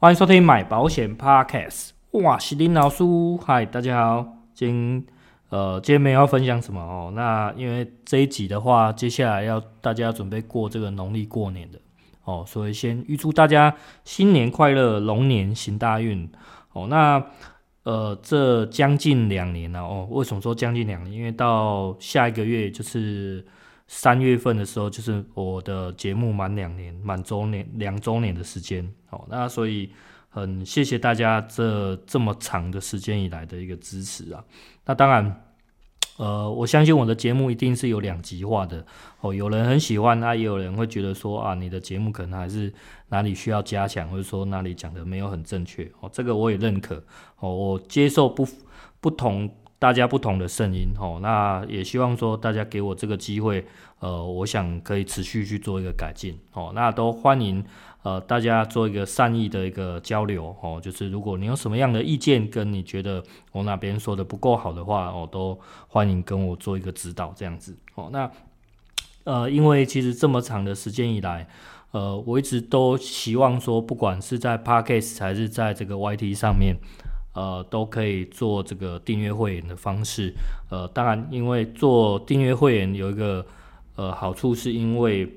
欢迎收听买保险 Podcast。哇，是林老师，嗨，大家好。今呃，今天没有要分享什么哦。那因为这一集的话，接下来要大家准备过这个农历过年的哦，所以先预祝大家新年快乐，龙年行大运哦。那呃，这将近两年了哦。为什么说将近两年？因为到下一个月就是三月份的时候，就是我的节目满两年，满周年两周年的时间。哦，那所以很谢谢大家这这么长的时间以来的一个支持啊。那当然，呃，我相信我的节目一定是有两极化的哦。有人很喜欢，那也有人会觉得说啊，你的节目可能还是哪里需要加强，或者说哪里讲的没有很正确哦。这个我也认可哦，我接受不不同大家不同的声音哦。那也希望说大家给我这个机会，呃，我想可以持续去做一个改进哦。那都欢迎。呃，大家做一个善意的一个交流哦，就是如果你有什么样的意见，跟你觉得我哪边说的不够好的话，哦，都欢迎跟我做一个指导，这样子哦。那呃，因为其实这么长的时间以来，呃，我一直都希望说，不管是在 Podcast 还是在这个 YT 上面，呃，都可以做这个订阅会员的方式。呃，当然，因为做订阅会员有一个呃好处，是因为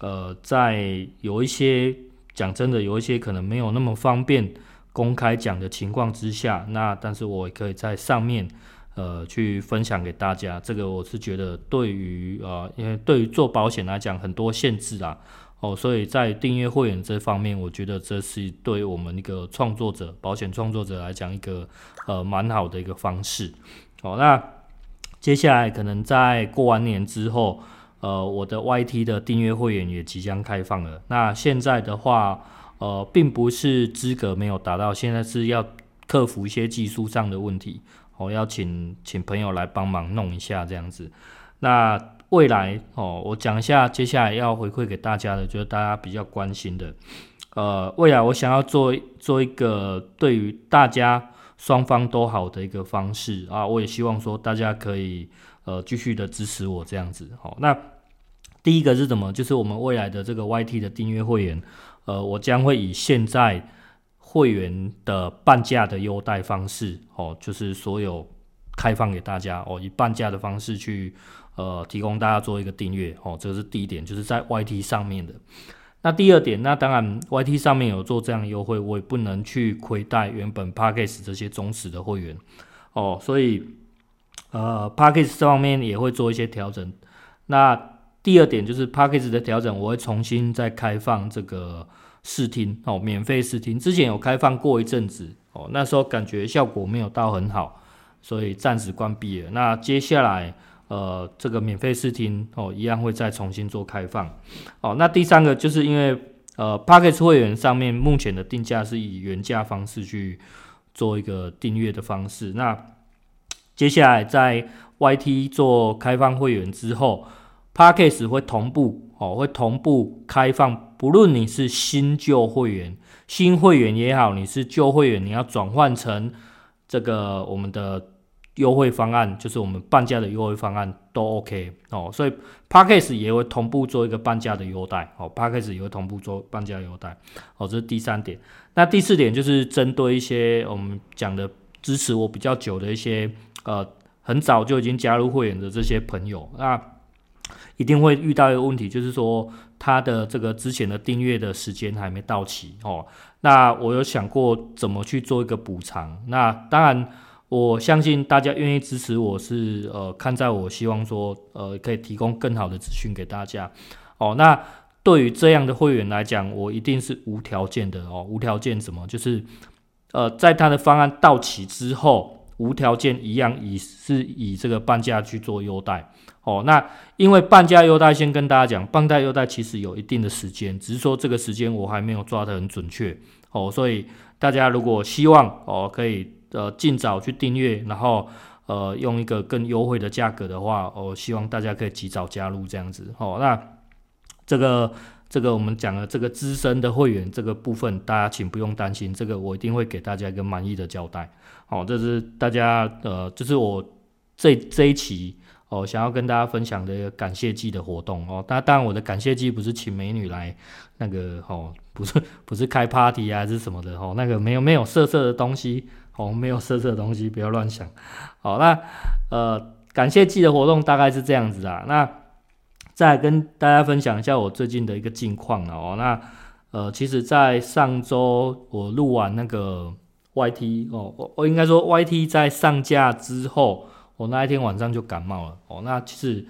呃，在有一些讲真的，有一些可能没有那么方便公开讲的情况之下，那但是我也可以在上面呃去分享给大家。这个我是觉得对于呃，因为对于做保险来讲很多限制啊，哦，所以在订阅会员这方面，我觉得这是对我们一个创作者、保险创作者来讲一个呃蛮好的一个方式。好，那接下来可能在过完年之后。呃，我的 YT 的订阅会员也即将开放了。那现在的话，呃，并不是资格没有达到，现在是要克服一些技术上的问题。我、哦、要请请朋友来帮忙弄一下这样子。那未来哦，我讲一下接下来要回馈给大家的，就是大家比较关心的。呃，未来我想要做做一个对于大家双方都好的一个方式啊，我也希望说大家可以。呃，继续的支持我这样子，好，那第一个是什么？就是我们未来的这个 YT 的订阅会员，呃，我将会以现在会员的半价的优待方式，哦，就是所有开放给大家，哦，以半价的方式去，呃，提供大家做一个订阅，哦，这是第一点，就是在 YT 上面的。那第二点，那当然 YT 上面有做这样优惠，我也不能去亏待原本 Podcast 这些忠实的会员，哦，所以。呃 Podcast 这方面也会做一些调整。那第二点就是 Podcast 的调整，我会重新再开放这个试听哦，免费试听。之前有开放过一阵子哦，那时候感觉效果没有到很好，所以暂时关闭了。那接下来呃，这个免费试听哦，一样会再重新做开放。哦，那第三个就是因为呃 Podcast 会员上面目前的定价是以原价方式去做一个订阅的方式，那。接下来在 YT 做开放会员之后，Podcast 会同步哦，会同步开放。不论你是新旧会员，新会员也好，你是旧会员，你要转换成这个我们的优惠方案，就是我们半价的优惠方案都 OK 哦。所以 Podcast 也会同步做一个半价的优待哦，Podcast 也会同步做半价优待哦。这是第三点。那第四点就是针对一些我们讲的支持我比较久的一些。呃，很早就已经加入会员的这些朋友，那一定会遇到一个问题，就是说他的这个之前的订阅的时间还没到期哦。那我有想过怎么去做一个补偿。那当然，我相信大家愿意支持我是呃，看在我希望说呃，可以提供更好的资讯给大家哦。那对于这样的会员来讲，我一定是无条件的哦，无条件什么？就是呃，在他的方案到期之后。无条件一样以是以这个半价去做优待哦。那因为半价优待，先跟大家讲，半价优待其实有一定的时间，只是说这个时间我还没有抓得很准确哦。所以大家如果希望哦可以呃尽早去订阅，然后呃用一个更优惠的价格的话，我、希望大家可以及早加入这样子哦。那这个。这个我们讲的这个资深的会员这个部分，大家请不用担心，这个我一定会给大家一个满意的交代。好，这是大家呃，这、就是我这这一期哦想要跟大家分享的感谢祭的活动哦。当当然我的感谢祭不是请美女来那个哦不是不是开 party 啊还是什么的哦，那个没有没有色色的东西哦，没有色色的东西，不要乱想。好，那呃感谢祭的活动大概是这样子啊，那再跟大家分享一下我最近的一个近况哦，那呃其实，在上周我录完那个 YT 哦，我我应该说 YT 在上架之后，我那一天晚上就感冒了哦，那其实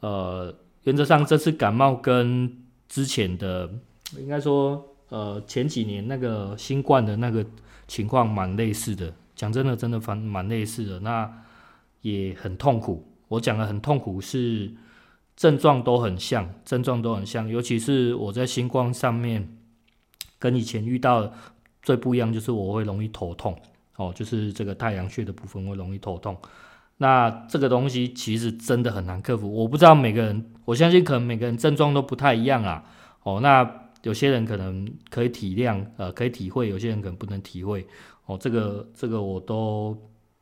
呃原则上这次感冒跟之前的。应该说，呃，前几年那个新冠的那个情况蛮类似的。讲真的，真的蛮蛮类似的。那也很痛苦。我讲的很痛苦是症状都很像，症状都很像。尤其是我在新冠上面，跟以前遇到最不一样，就是我会容易头痛。哦，就是这个太阳穴的部分会容易头痛。那这个东西其实真的很难克服。我不知道每个人，我相信可能每个人症状都不太一样啊。哦，那。有些人可能可以体谅，呃，可以体会；有些人可能不能体会。哦，这个这个我都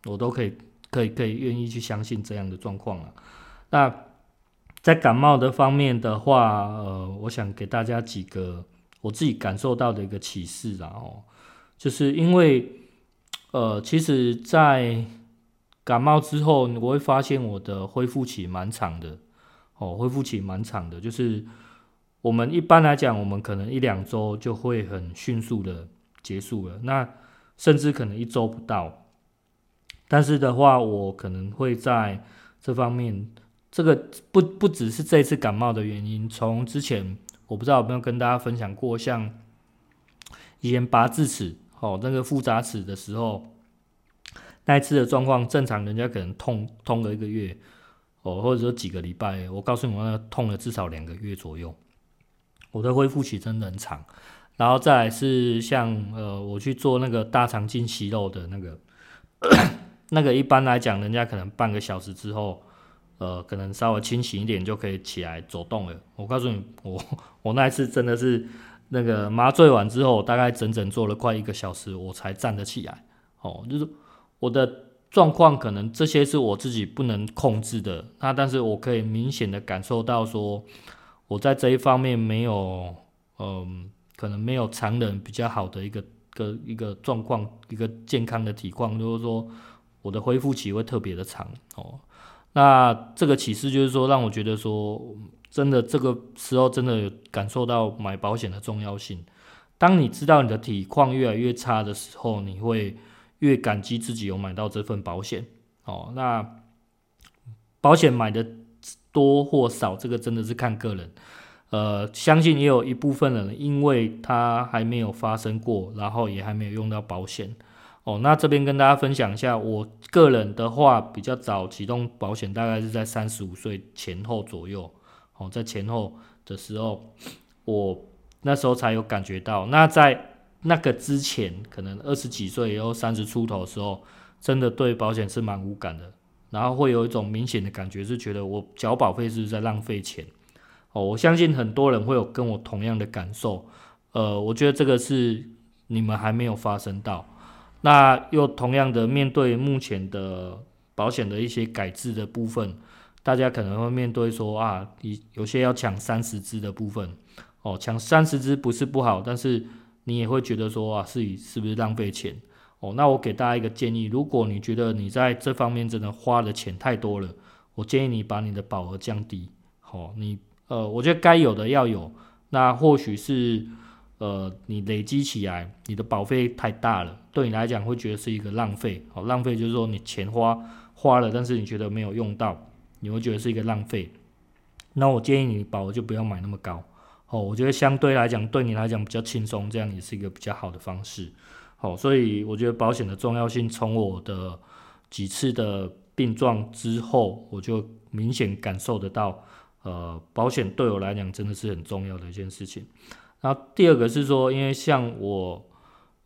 我都可以可以可以愿意去相信这样的状况了。那在感冒的方面的话，呃，我想给大家几个我自己感受到的一个启示啊，哦，就是因为呃，其实，在感冒之后，我会发现我的恢复期蛮长的，哦，恢复期蛮长的，就是。我们一般来讲，我们可能一两周就会很迅速的结束了，那甚至可能一周不到。但是的话，我可能会在这方面，这个不不只是这次感冒的原因。从之前我不知道有没有跟大家分享过，像以前拔智齿哦，那个复杂齿的时候，那一次的状况，正常人家可能痛痛了一个月哦，或者说几个礼拜，我告诉你，那痛了至少两个月左右。我的恢复期真的很长，然后再来是像呃，我去做那个大肠镜息肉的那个，那个一般来讲，人家可能半个小时之后，呃，可能稍微清醒一点就可以起来走动了。我告诉你，我我那一次真的是那个麻醉完之后，大概整整做了快一个小时，我才站得起来。哦，就是我的状况，可能这些是我自己不能控制的，那但是我可以明显的感受到说。我在这一方面没有，嗯，可能没有常人比较好的一个个一个状况，一个健康的体况，就是说我的恢复期会特别的长哦。那这个启示就是说，让我觉得说，真的这个时候真的有感受到买保险的重要性。当你知道你的体况越来越差的时候，你会越感激自己有买到这份保险哦。那保险买的。多或少，这个真的是看个人。呃，相信也有一部分人，因为他还没有发生过，然后也还没有用到保险。哦，那这边跟大家分享一下，我个人的话，比较早启动保险，大概是在三十五岁前后左右。哦，在前后的时候，我那时候才有感觉到。那在那个之前，可能二十几岁以后，三十出头的时候，真的对保险是蛮无感的。然后会有一种明显的感觉，是觉得我缴保费是不是在浪费钱？哦，我相信很多人会有跟我同样的感受。呃，我觉得这个是你们还没有发生到。那又同样的面对目前的保险的一些改制的部分，大家可能会面对说啊，你有些要抢三十支的部分，哦，抢三十支不是不好，但是你也会觉得说啊，是是不是浪费钱？哦，那我给大家一个建议，如果你觉得你在这方面真的花的钱太多了，我建议你把你的保额降低。好、哦，你呃，我觉得该有的要有。那或许是呃，你累积起来，你的保费太大了，对你来讲会觉得是一个浪费。好、哦，浪费就是说你钱花花了，但是你觉得没有用到，你会觉得是一个浪费。那我建议你保额就不要买那么高。哦，我觉得相对来讲，对你来讲比较轻松，这样也是一个比较好的方式。好，所以我觉得保险的重要性，从我的几次的病状之后，我就明显感受得到，呃，保险对我来讲真的是很重要的一件事情。然后第二个是说，因为像我，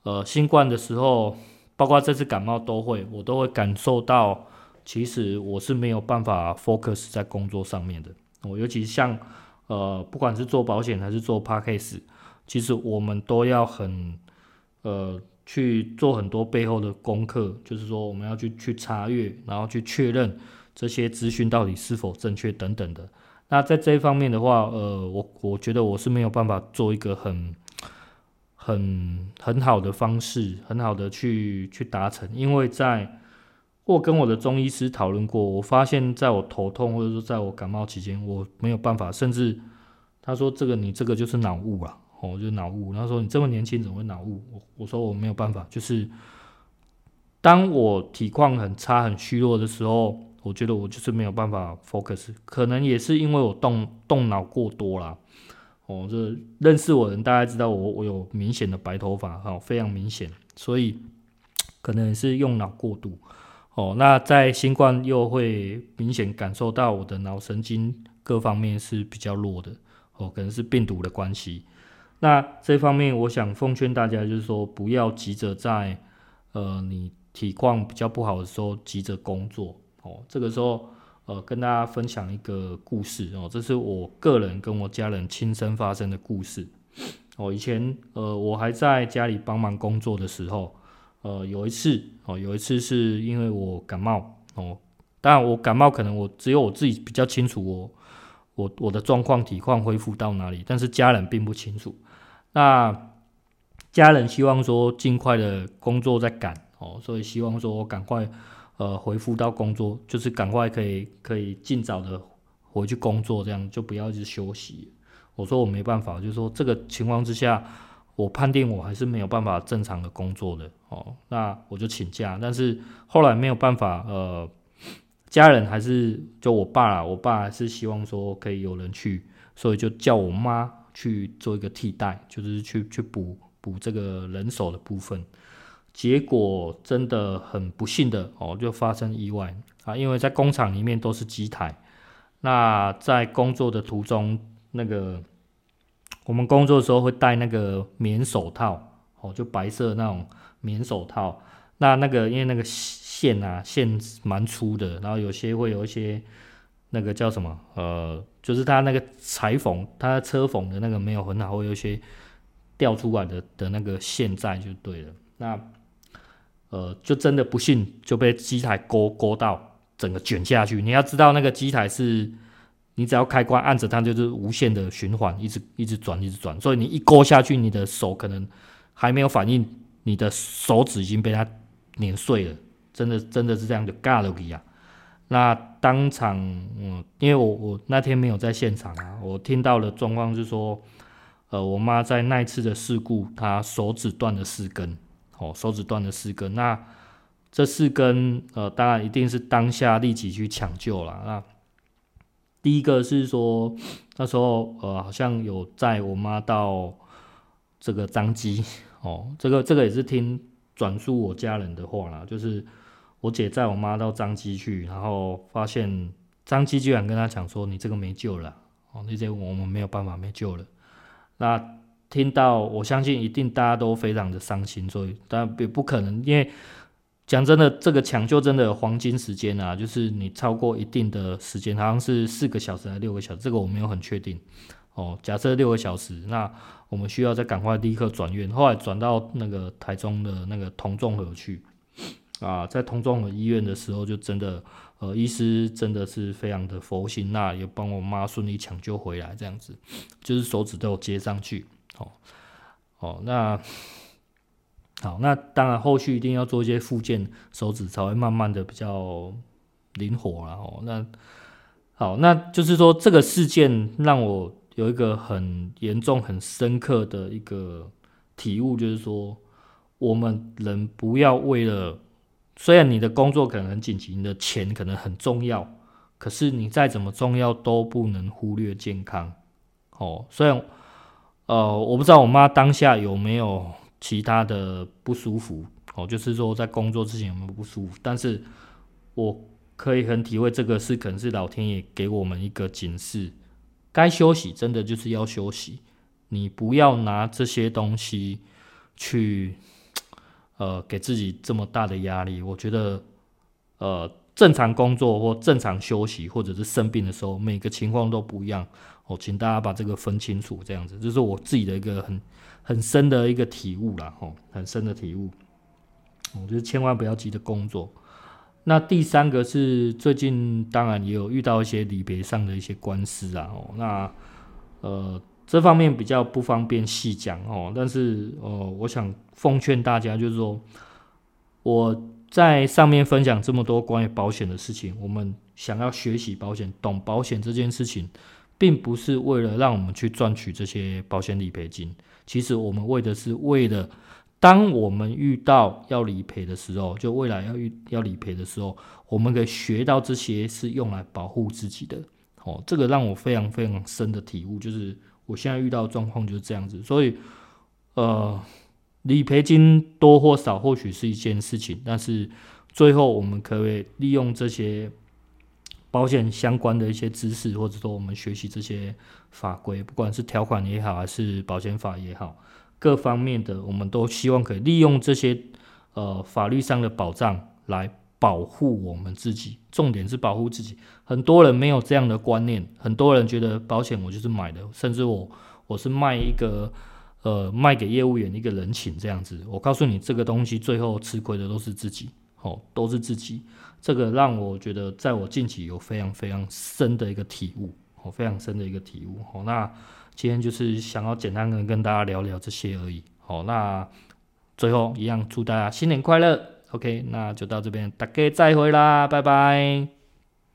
呃，新冠的时候，包括这次感冒都会，我都会感受到，其实我是没有办法 focus 在工作上面的。我尤其像，呃，不管是做保险还是做 Podcast，其实我们都要很，呃。去做很多背后的功课，就是说我们要去去查阅，然后去确认这些资讯到底是否正确等等的。那在这一方面的话，呃，我我觉得我是没有办法做一个很很很好的方式，很好的去去达成。因为在我跟我的中医师讨论过，我发现在我头痛或者说在我感冒期间，我没有办法，甚至他说这个你这个就是脑雾啊，哦，就是脑雾。他说你这么年轻怎么会脑雾？我我说我没有办法，就是当我体况很差、很虚弱的时候，我觉得我就是没有办法 focus，可能也是因为我动动脑过多啦。哦，这认识我的人大概知道我我有明显的白头发，哈，非常明显，所以可能是用脑过度。哦，那在新冠又会明显感受到我的脑神经各方面是比较弱的，哦，可能是病毒的关系。那这方面我想奉劝大家，就是说不要急着在呃你体况比较不好的时候急着工作，哦，这个时候。呃，跟大家分享一个故事哦，这是我个人跟我家人亲身发生的故事。哦，以前呃，我还在家里帮忙工作的时候，呃，有一次哦，有一次是因为我感冒哦，当然我感冒可能我只有我自己比较清楚我，我我我的状况体况恢复到哪里，但是家人并不清楚。那家人希望说尽快的工作在赶哦，所以希望说我赶快。呃，回复到工作，就是赶快可以可以尽早的回去工作，这样就不要一直休息。我说我没办法，就是说这个情况之下，我判定我还是没有办法正常的工作的哦。那我就请假，但是后来没有办法，呃，家人还是就我爸啦，我爸是希望说可以有人去，所以就叫我妈去做一个替代，就是去去补补这个人手的部分。结果真的很不幸的哦，就发生意外啊！因为在工厂里面都是机台，那在工作的途中，那个我们工作的时候会戴那个棉手套哦，就白色那种棉手套。那那个因为那个线啊线蛮粗的，然后有些会有一些那个叫什么呃，就是它那个裁缝，它车缝的那个没有很好，会有一些掉出来的的那个线在就对了。那呃，就真的不幸就被机台勾勾到，整个卷下去。你要知道，那个机台是，你只要开关按着它，就是无限的循环，一直一直转，一直转。所以你一勾下去，你的手可能还没有反应，你的手指已经被它碾碎了。真的，真的是这样，就嘎了一样。那当场，嗯，因为我我那天没有在现场啊，我听到的状况是说，呃，我妈在那一次的事故，她手指断了四根。哦，手指断了四根，那这四根呃，当然一定是当下立即去抢救了。那第一个是说，那时候呃，好像有载我妈到这个张基哦，这个这个也是听转述我家人的话啦，就是我姐载我妈到彰基去，然后发现彰基居然跟她讲说，你这个没救了哦，那些我们没有办法没救了，那。听到，我相信一定大家都非常的伤心，所以当然也不可能，因为讲真的，这个抢救真的黄金时间啊，就是你超过一定的时间，好像是四个小时还是六个小时，这个我没有很确定。哦，假设六个小时，那我们需要再赶快立刻转院，后来转到那个台中的那个同众合去啊，在同综合医院的时候，就真的呃，医师真的是非常的佛心，那也帮我妈顺利抢救回来，这样子，就是手指都有接上去。哦，哦，那好，那当然后续一定要做一些复健，手指才会慢慢的比较灵活了。哦，那好，那就是说这个事件让我有一个很严重、很深刻的一个体悟，就是说我们人不要为了，虽然你的工作可能很紧急，你的钱可能很重要，可是你再怎么重要都不能忽略健康。哦，虽然。呃，我不知道我妈当下有没有其他的不舒服哦，就是说在工作之前有没有不舒服，但是我可以很体会这个是可能是老天爷给我们一个警示，该休息真的就是要休息，你不要拿这些东西去呃给自己这么大的压力。我觉得呃正常工作或正常休息或者是生病的时候，每个情况都不一样。哦，请大家把这个分清楚，这样子，这是我自己的一个很很深的一个体悟啦，吼，很深的体悟。我觉得千万不要急着工作。那第三个是最近当然也有遇到一些离别上的一些官司啊，哦，那呃，这方面比较不方便细讲哦。但是哦，我想奉劝大家，就是说我在上面分享这么多关于保险的事情，我们想要学习保险、懂保险这件事情，并不是为了让我们去赚取这些保险理赔金。其实我们为的是为了。当我们遇到要理赔的时候，就未来要遇要理赔的时候，我们可以学到这些是用来保护自己的。哦，这个让我非常非常深的体悟，就是我现在遇到状况就是这样子。所以，呃，理赔金多或少或许是一件事情，但是最后我们可以利用这些保险相关的一些知识，或者说我们学习这些法规，不管是条款也好，还是保险法也好。各方面的，我们都希望可以利用这些呃法律上的保障来保护我们自己。重点是保护自己。很多人没有这样的观念，很多人觉得保险我就是买的，甚至我我是卖一个呃卖给业务员一个人情这样子。我告诉你，这个东西最后吃亏的都是自己，哦，都是自己。这个让我觉得，在我近期有非常非常深的一个体悟，哦，非常深的一个体悟。哦，那。今天就是想要简单的跟大家聊聊这些而已。好，那最后一样祝大家新年快乐。OK，那就到这边，大家再会啦，拜拜。